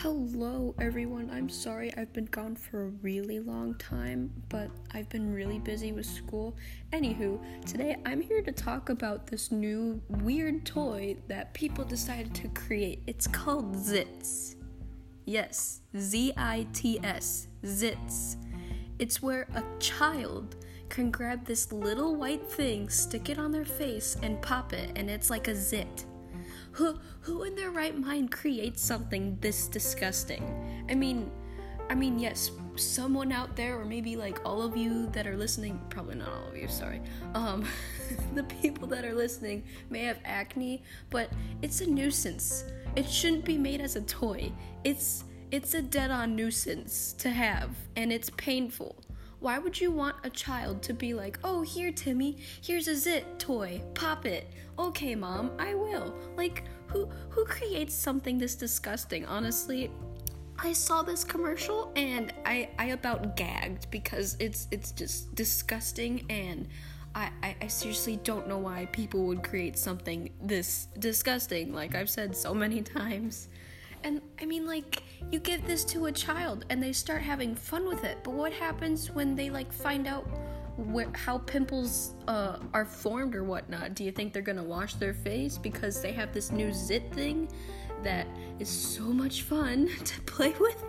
Hello, everyone. I'm sorry I've been gone for a really long time, but I've been really busy with school. Anywho, today I'm here to talk about this new weird toy that people decided to create. It's called Zits. Yes, Z I T S, Zits. It's where a child can grab this little white thing, stick it on their face, and pop it, and it's like a zit. Who who in their right mind creates something this disgusting? I mean, I mean, yes, someone out there, or maybe like all of you that are listening, probably not all of you, sorry. Um, the people that are listening may have acne, but it's a nuisance. It shouldn't be made as a toy. It's it's a dead-on nuisance to have, and it's painful. Why would you want a child to be like, oh, here, Timmy, here's a zit toy, pop it. Okay, mom, I will. Like, who who creates something this disgusting? Honestly, I saw this commercial and I I about gagged because it's it's just disgusting and. I, I, I seriously don't know why people would create something this disgusting, like I've said so many times. And I mean, like, you give this to a child and they start having fun with it. But what happens when they like find out where how pimples uh, are formed or whatnot? Do you think they're gonna wash their face because they have this new zit thing that is so much fun to play with?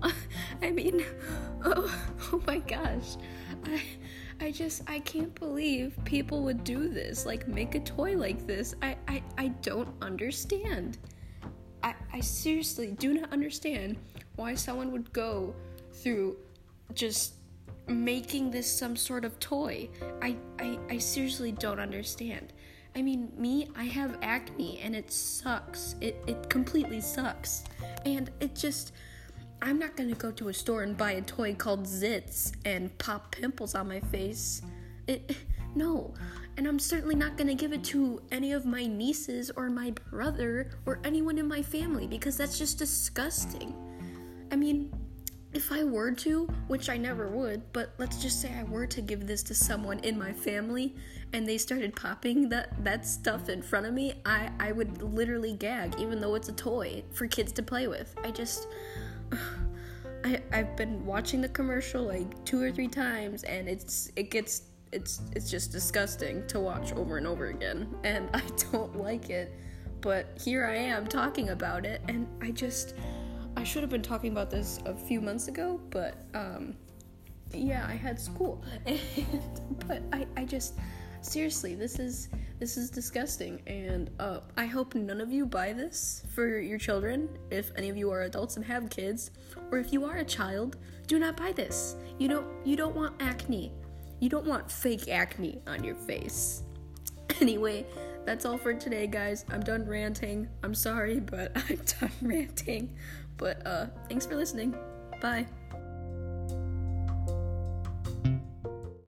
I mean, oh, oh my gosh. I, I just I can't believe people would do this. Like make a toy like this. I I, I don't understand. I, seriously do not understand why someone would go through just making this some sort of toy. I, I, I seriously don't understand. I mean, me, I have acne and it sucks. It, it completely sucks. And it just, I'm not gonna go to a store and buy a toy called Zits and pop pimples on my face. It, no. And I'm certainly not gonna give it to any of my nieces or my brother or anyone in my family because that's just disgusting. I mean, if I were to, which I never would, but let's just say I were to give this to someone in my family and they started popping that, that stuff in front of me, I, I would literally gag, even though it's a toy for kids to play with. I just. I, I've been watching the commercial like two or three times and it's it gets it's it's just disgusting to watch over and over again and I don't like it but here I am talking about it and I just I should have been talking about this a few months ago, but um, yeah, I had school, and, but I, I just seriously, this is this is disgusting, and uh, I hope none of you buy this for your children. If any of you are adults and have kids, or if you are a child, do not buy this. You don't you don't want acne. You don't want fake acne on your face. Anyway, that's all for today, guys. I'm done ranting. I'm sorry, but I'm done ranting. But uh, thanks for listening. Bye.